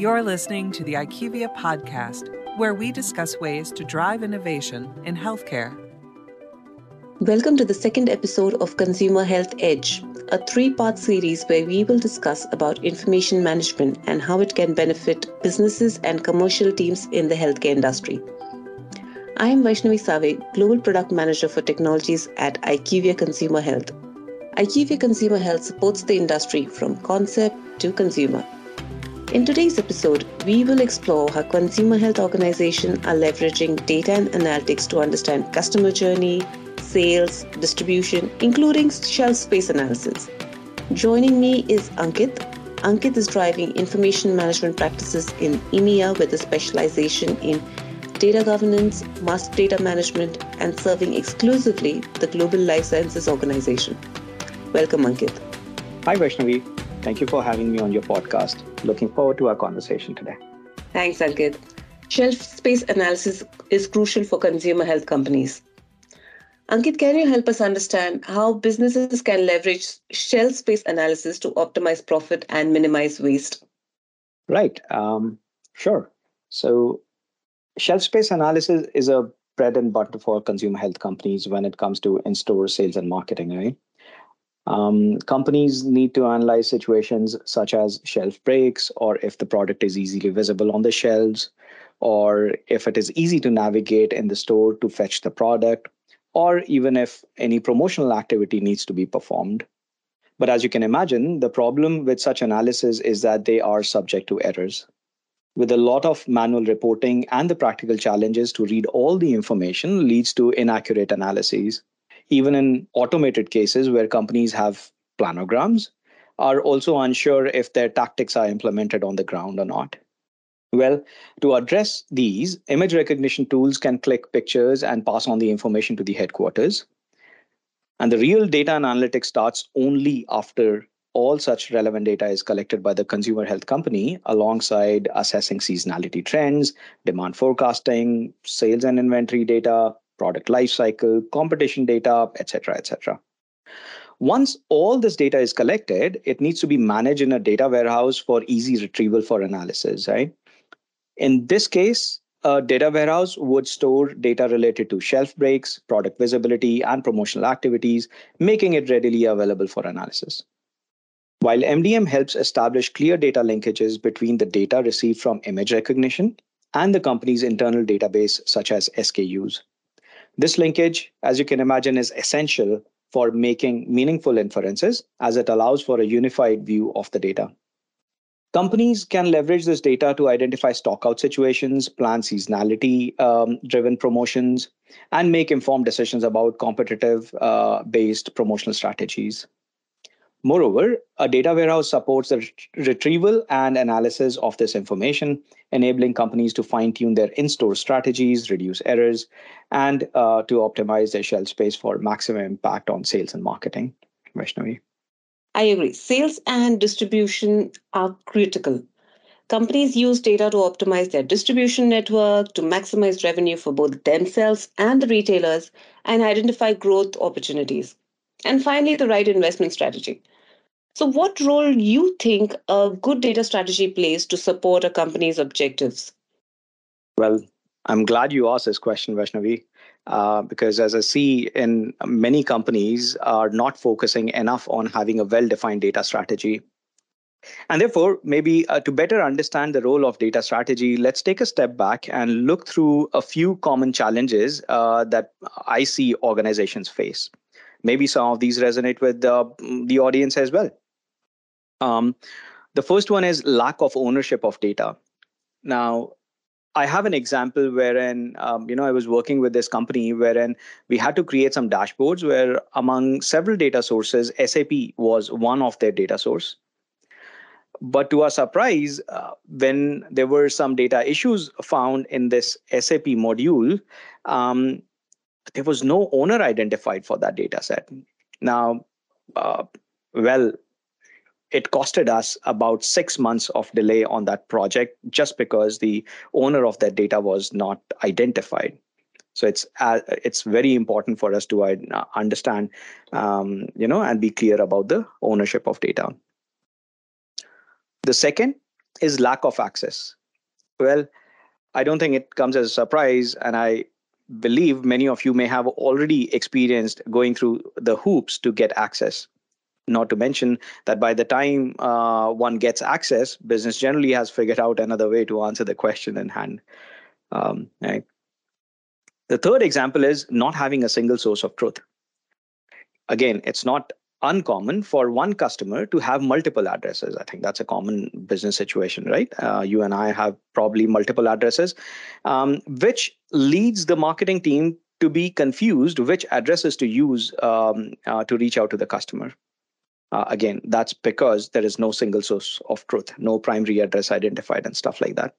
You're listening to the IQVIA podcast, where we discuss ways to drive innovation in healthcare. Welcome to the second episode of Consumer Health Edge, a three-part series where we will discuss about information management and how it can benefit businesses and commercial teams in the healthcare industry. I am Vaishnavi Save, Global Product Manager for Technologies at IQVIA Consumer Health. IQVIA Consumer Health supports the industry from concept to consumer. In today's episode, we will explore how consumer health organizations are leveraging data and analytics to understand customer journey, sales, distribution, including shelf space analysis. Joining me is Ankit. Ankit is driving information management practices in EMEA with a specialization in data governance, master data management, and serving exclusively the Global Life Sciences Organization. Welcome, Ankit. Hi, Vaishnavi. Thank you for having me on your podcast. Looking forward to our conversation today. Thanks, Ankit. Shelf space analysis is crucial for consumer health companies. Ankit, can you help us understand how businesses can leverage shelf space analysis to optimize profit and minimize waste? Right. Um, sure. So, shelf space analysis is a bread and butter for consumer health companies when it comes to in store sales and marketing, right? Um, companies need to analyze situations such as shelf breaks, or if the product is easily visible on the shelves, or if it is easy to navigate in the store to fetch the product, or even if any promotional activity needs to be performed. But as you can imagine, the problem with such analysis is that they are subject to errors. With a lot of manual reporting and the practical challenges to read all the information leads to inaccurate analyses even in automated cases where companies have planograms, are also unsure if their tactics are implemented on the ground or not. Well, to address these, image recognition tools can click pictures and pass on the information to the headquarters. And the real data and analytics starts only after all such relevant data is collected by the consumer health company alongside assessing seasonality trends, demand forecasting, sales and inventory data, product lifecycle, competition data, etc., etc. Once all this data is collected, it needs to be managed in a data warehouse for easy retrieval for analysis, right? In this case, a data warehouse would store data related to shelf breaks, product visibility, and promotional activities, making it readily available for analysis. While MDM helps establish clear data linkages between the data received from image recognition and the company's internal database, such as SKUs. This linkage, as you can imagine, is essential for making meaningful inferences as it allows for a unified view of the data. Companies can leverage this data to identify stockout situations, plan seasonality um, driven promotions, and make informed decisions about competitive uh, based promotional strategies. Moreover, a data warehouse supports the retrieval and analysis of this information, enabling companies to fine tune their in store strategies, reduce errors, and uh, to optimize their shelf space for maximum impact on sales and marketing. Vaishnavi. I agree. Sales and distribution are critical. Companies use data to optimize their distribution network, to maximize revenue for both themselves and the retailers, and identify growth opportunities. And finally, the right investment strategy. So, what role you think a good data strategy plays to support a company's objectives? Well, I'm glad you asked this question, Vaishnavi, uh, because as I see in many companies are not focusing enough on having a well-defined data strategy. And therefore, maybe uh, to better understand the role of data strategy, let's take a step back and look through a few common challenges uh, that I see organizations face maybe some of these resonate with the, the audience as well. Um, the first one is lack of ownership of data. Now, I have an example wherein um, you know I was working with this company wherein we had to create some dashboards where among several data sources, SAP was one of their data source. But to our surprise, uh, when there were some data issues found in this SAP module, um, there was no owner identified for that data set. Now, uh, well, it costed us about six months of delay on that project just because the owner of that data was not identified. So it's uh, it's very important for us to uh, understand, um, you know, and be clear about the ownership of data. The second is lack of access. Well, I don't think it comes as a surprise, and I believe many of you may have already experienced going through the hoops to get access. Not to mention that by the time uh, one gets access, business generally has figured out another way to answer the question in hand. Um, right? The third example is not having a single source of truth. Again, it's not uncommon for one customer to have multiple addresses. I think that's a common business situation, right? Uh, you and I have probably multiple addresses, um, which leads the marketing team to be confused which addresses to use um, uh, to reach out to the customer. Uh, again, that's because there is no single source of truth, no primary address identified, and stuff like that.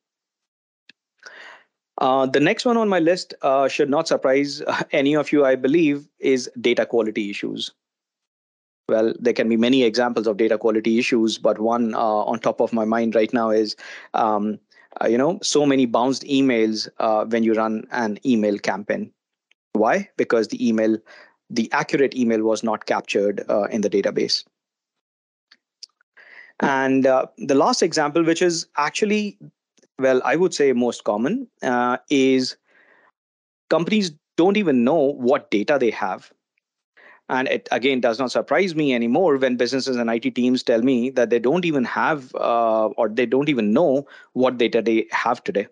Uh, the next one on my list uh, should not surprise any of you, I believe, is data quality issues well there can be many examples of data quality issues but one uh, on top of my mind right now is um, uh, you know so many bounced emails uh, when you run an email campaign. Why? Because the email the accurate email was not captured uh, in the database. And uh, the last example which is actually well i would say most common uh, is companies don't even know what data they have and it again does not surprise me anymore when businesses and IT teams tell me that they don't even have uh, or they don't even know what data they have today.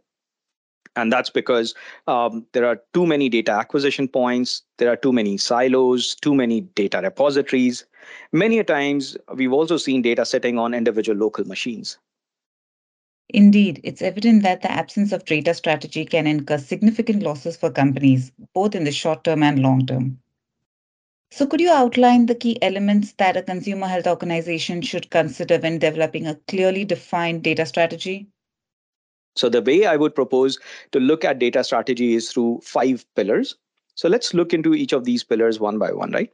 And that's because um, there are too many data acquisition points, there are too many silos, too many data repositories. Many a times, we've also seen data sitting on individual local machines. Indeed, it's evident that the absence of data strategy can incur significant losses for companies, both in the short term and long term. So, could you outline the key elements that a consumer health organization should consider when developing a clearly defined data strategy? So, the way I would propose to look at data strategy is through five pillars. So, let's look into each of these pillars one by one, right?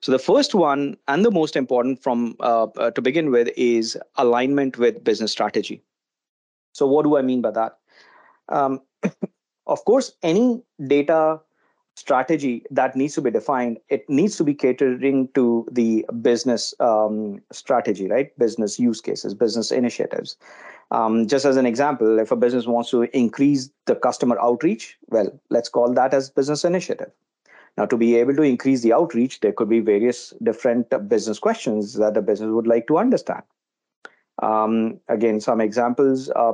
So, the first one and the most important from uh, uh, to begin with is alignment with business strategy. So, what do I mean by that? Um, of course, any data strategy that needs to be defined it needs to be catering to the business um, strategy right? Business use cases business initiatives. Um, just as an example if a business wants to increase the customer outreach well let's call that as business initiative. Now to be able to increase the outreach there could be various different business questions that the business would like to understand. Um, again some examples uh,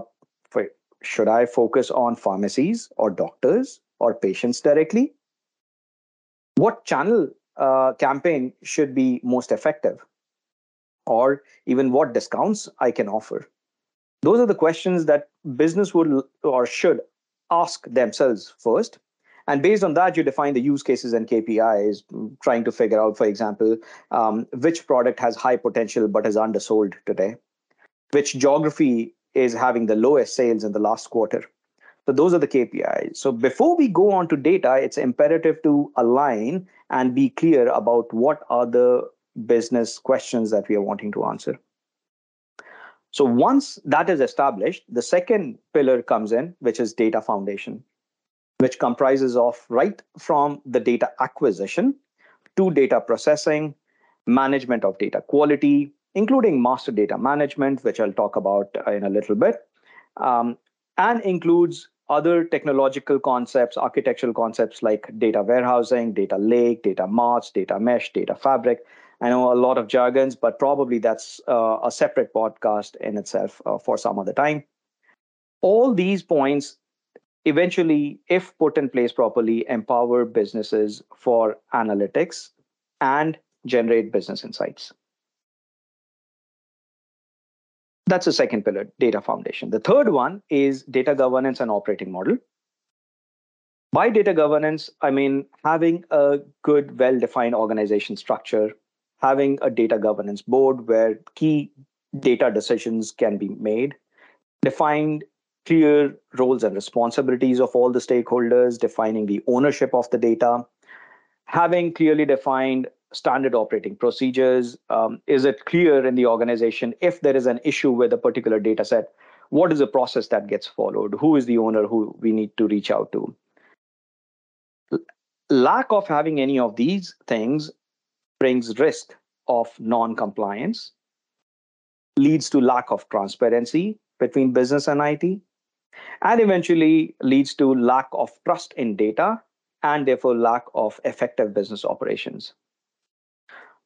for, should i focus on pharmacies or doctors or patients directly what channel uh, campaign should be most effective? Or even what discounts i can offer? Those are the questions that business would or should ask themselves first. And based on that you define the use cases and kpis trying to figure out for example um, which product has high potential but is undersold today? Which geography is having the lowest sales in the last quarter so those are the KPIs. So before we go on to data, it's imperative to align and be clear about what are the business questions that we are wanting to answer. So once that is established, the second pillar comes in, which is data foundation, which comprises of right from the data acquisition to data processing, management of data quality, including master data management, which I'll talk about in a little bit, um, and includes other technological concepts, architectural concepts like data warehousing, data lake, data marts, data mesh, data fabric. I know a lot of jargons, but probably that's uh, a separate podcast in itself uh, for some other time. All these points eventually, if put in place properly, empower businesses for analytics and generate business insights. That's the second pillar, data foundation. The third one is data governance and operating model. By data governance, I mean having a good, well defined organization structure, having a data governance board where key data decisions can be made, defined clear roles and responsibilities of all the stakeholders, defining the ownership of the data, having clearly defined standard operating procedures? Um, is it clear in the organization if there is an issue with a particular data set? What is the process that gets followed? Who is the owner who we need to reach out to? Lack of having any of these things brings risk of non compliance, leads to lack of transparency, between business and IT, and eventually leads to lack of trust in data and therefore lack of effective business operations.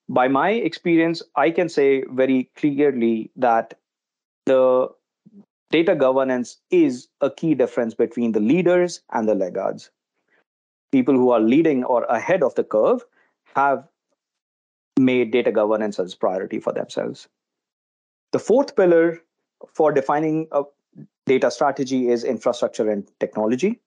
By my experience, I can say very clearly that the data governance is a key difference between the leaders and the laggards. People who are leading or ahead of the curve have made data governance as priority for themselves. The fourth pillar for defining a data strategy is infrastructure and technology.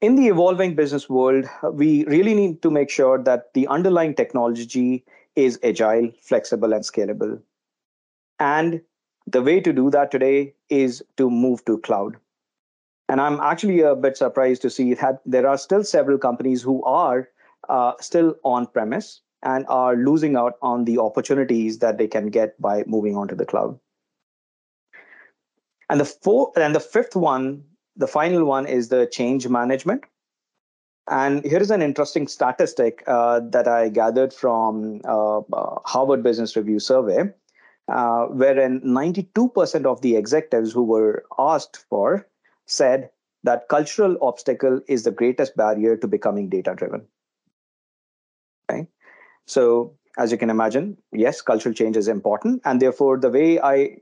In the evolving business world, we really need to make sure that the underlying technology is agile, flexible, and scalable. And the way to do that today is to move to cloud. And I'm actually a bit surprised to see that there are still several companies who are uh, still on premise and are losing out on the opportunities that they can get by moving onto the cloud. And the fourth and the fifth one, the final one, is the change management. And here is an interesting statistic uh, that I gathered from uh, uh, Harvard Business Review survey, uh, wherein 92% of the executives who were asked for said that cultural obstacle is the greatest barrier to becoming data driven. Okay, so as you can imagine, yes, cultural change is important, and therefore the way I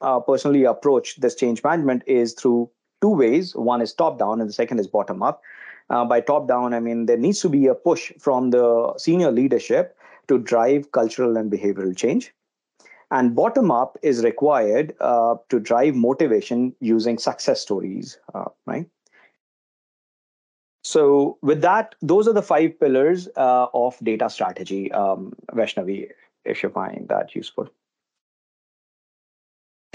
uh, personally approach this change management is through two ways. One is top down, and the second is bottom up. Uh, by top down, I mean there needs to be a push from the senior leadership to drive cultural and behavioral change. And bottom up is required uh, to drive motivation using success stories, uh, right? So, with that, those are the five pillars uh, of data strategy, um, Vaishnavi, if you find that useful.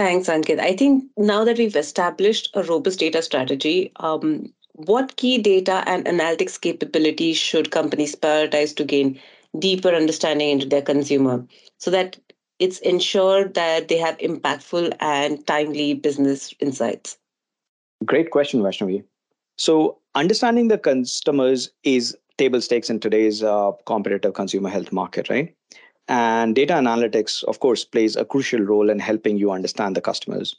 Thanks, Ankit. I think now that we've established a robust data strategy, um, what key data and analytics capabilities should companies prioritize to gain deeper understanding into their consumer so that it's ensured that they have impactful and timely business insights? Great question, Vaishnavi. So, understanding the customers is table stakes in today's uh, competitive consumer health market, right? And data analytics, of course, plays a crucial role in helping you understand the customers.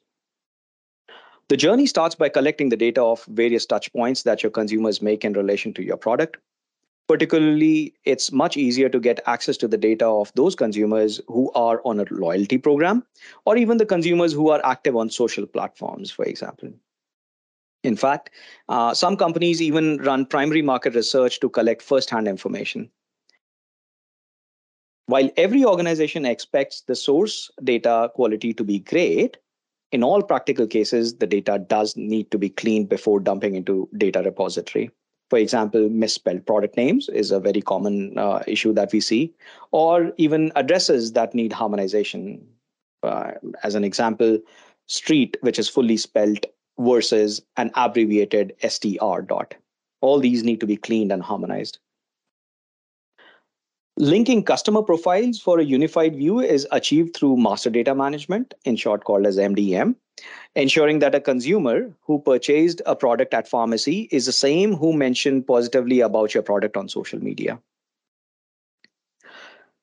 The journey starts by collecting the data of various touch points that your consumers make in relation to your product. Particularly, it's much easier to get access to the data of those consumers who are on a loyalty program, or even the consumers who are active on social platforms, for example. In fact, uh, some companies even run primary market research to collect first hand information. While every organization expects the source data quality to be great, in all practical cases, the data does need to be cleaned before dumping into data repository. For example, misspelled product names is a very common uh, issue that we see, or even addresses that need harmonization. Uh, as an example, street, which is fully spelled versus an abbreviated str dot. All these need to be cleaned and harmonized. Linking customer profiles for a unified view is achieved through master data management, in short called as MDM, ensuring that a consumer who purchased a product at pharmacy is the same who mentioned positively about your product on social media.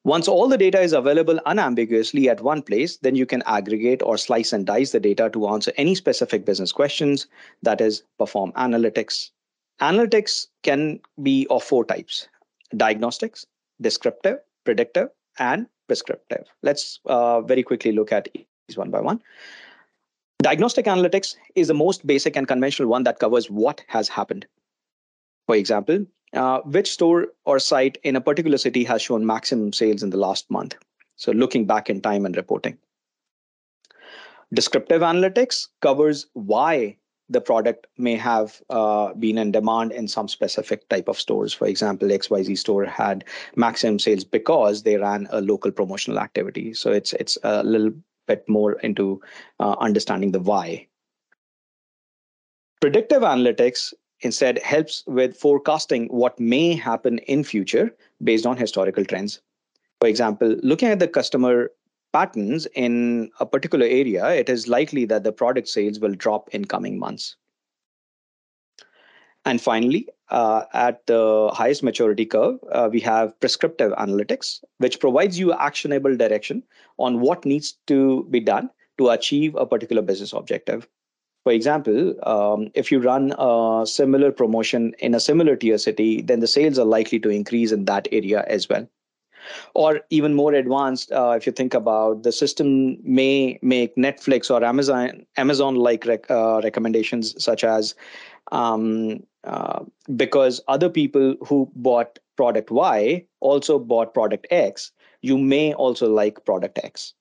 Once all the data is available unambiguously at one place, then you can aggregate or slice and dice the data to answer any specific business questions, that is, perform analytics. Analytics can be of four types diagnostics, descriptive, predictive, and prescriptive. Let's uh, very quickly look at these one by one. Diagnostic analytics is the most basic and conventional one that covers what has happened. For example, uh, which store or site in a particular city has shown maximum sales in the last month? So, looking back in time and reporting. Descriptive analytics covers why the product may have uh, been in demand in some specific type of stores. For example, XYZ store had maximum sales because they ran a local promotional activity. So it's it's a little bit more into uh, understanding the why. Predictive analytics instead helps with forecasting what may happen in future based on historical trends. For example, looking at the customer patterns in a particular area, it is likely that the product sales will drop in coming months. And finally, uh, at the highest maturity curve, uh, we have prescriptive analytics, which provides you actionable direction on what needs to be done to achieve a particular business objective. For example, um, if you run a similar promotion in a similar tier city, then the sales are likely to increase in that area as well. Or even more advanced, uh, if you think about the system may make Netflix or Amazon Amazon-like rec- uh, recommendations, such as um, uh, because other people who bought product Y also bought product X, you may also like product X.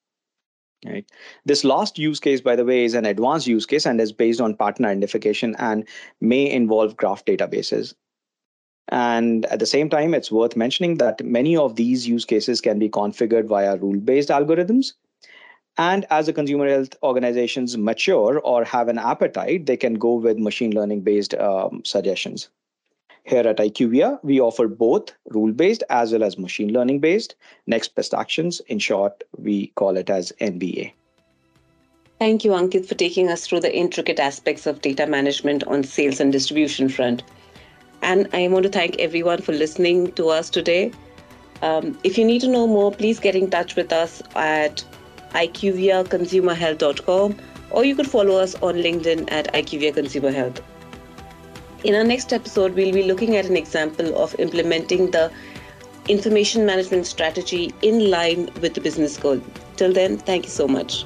Right. This last use case, by the way, is an advanced use case and is based on pattern identification and may involve graph databases. And at the same time, it's worth mentioning that many of these use cases can be configured via rule based algorithms. And as the consumer health organizations mature or have an appetite, they can go with machine learning based um, suggestions. Here at IQVIA, we offer both rule based as well as machine learning based next best actions. In short, we call it as NBA. Thank you, Ankit, for taking us through the intricate aspects of data management on sales and distribution front. And I want to thank everyone for listening to us today. Um, if you need to know more, please get in touch with us at iqviaconsumerhealth.com or you could follow us on LinkedIn at IQVIA Consumer Health. In our next episode, we'll be looking at an example of implementing the information management strategy in line with the business goal. Till then, thank you so much.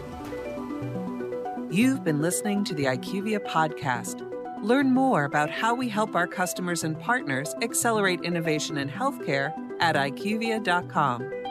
You've been listening to the IQVIA podcast. Learn more about how we help our customers and partners accelerate innovation in healthcare at IQVIA.com.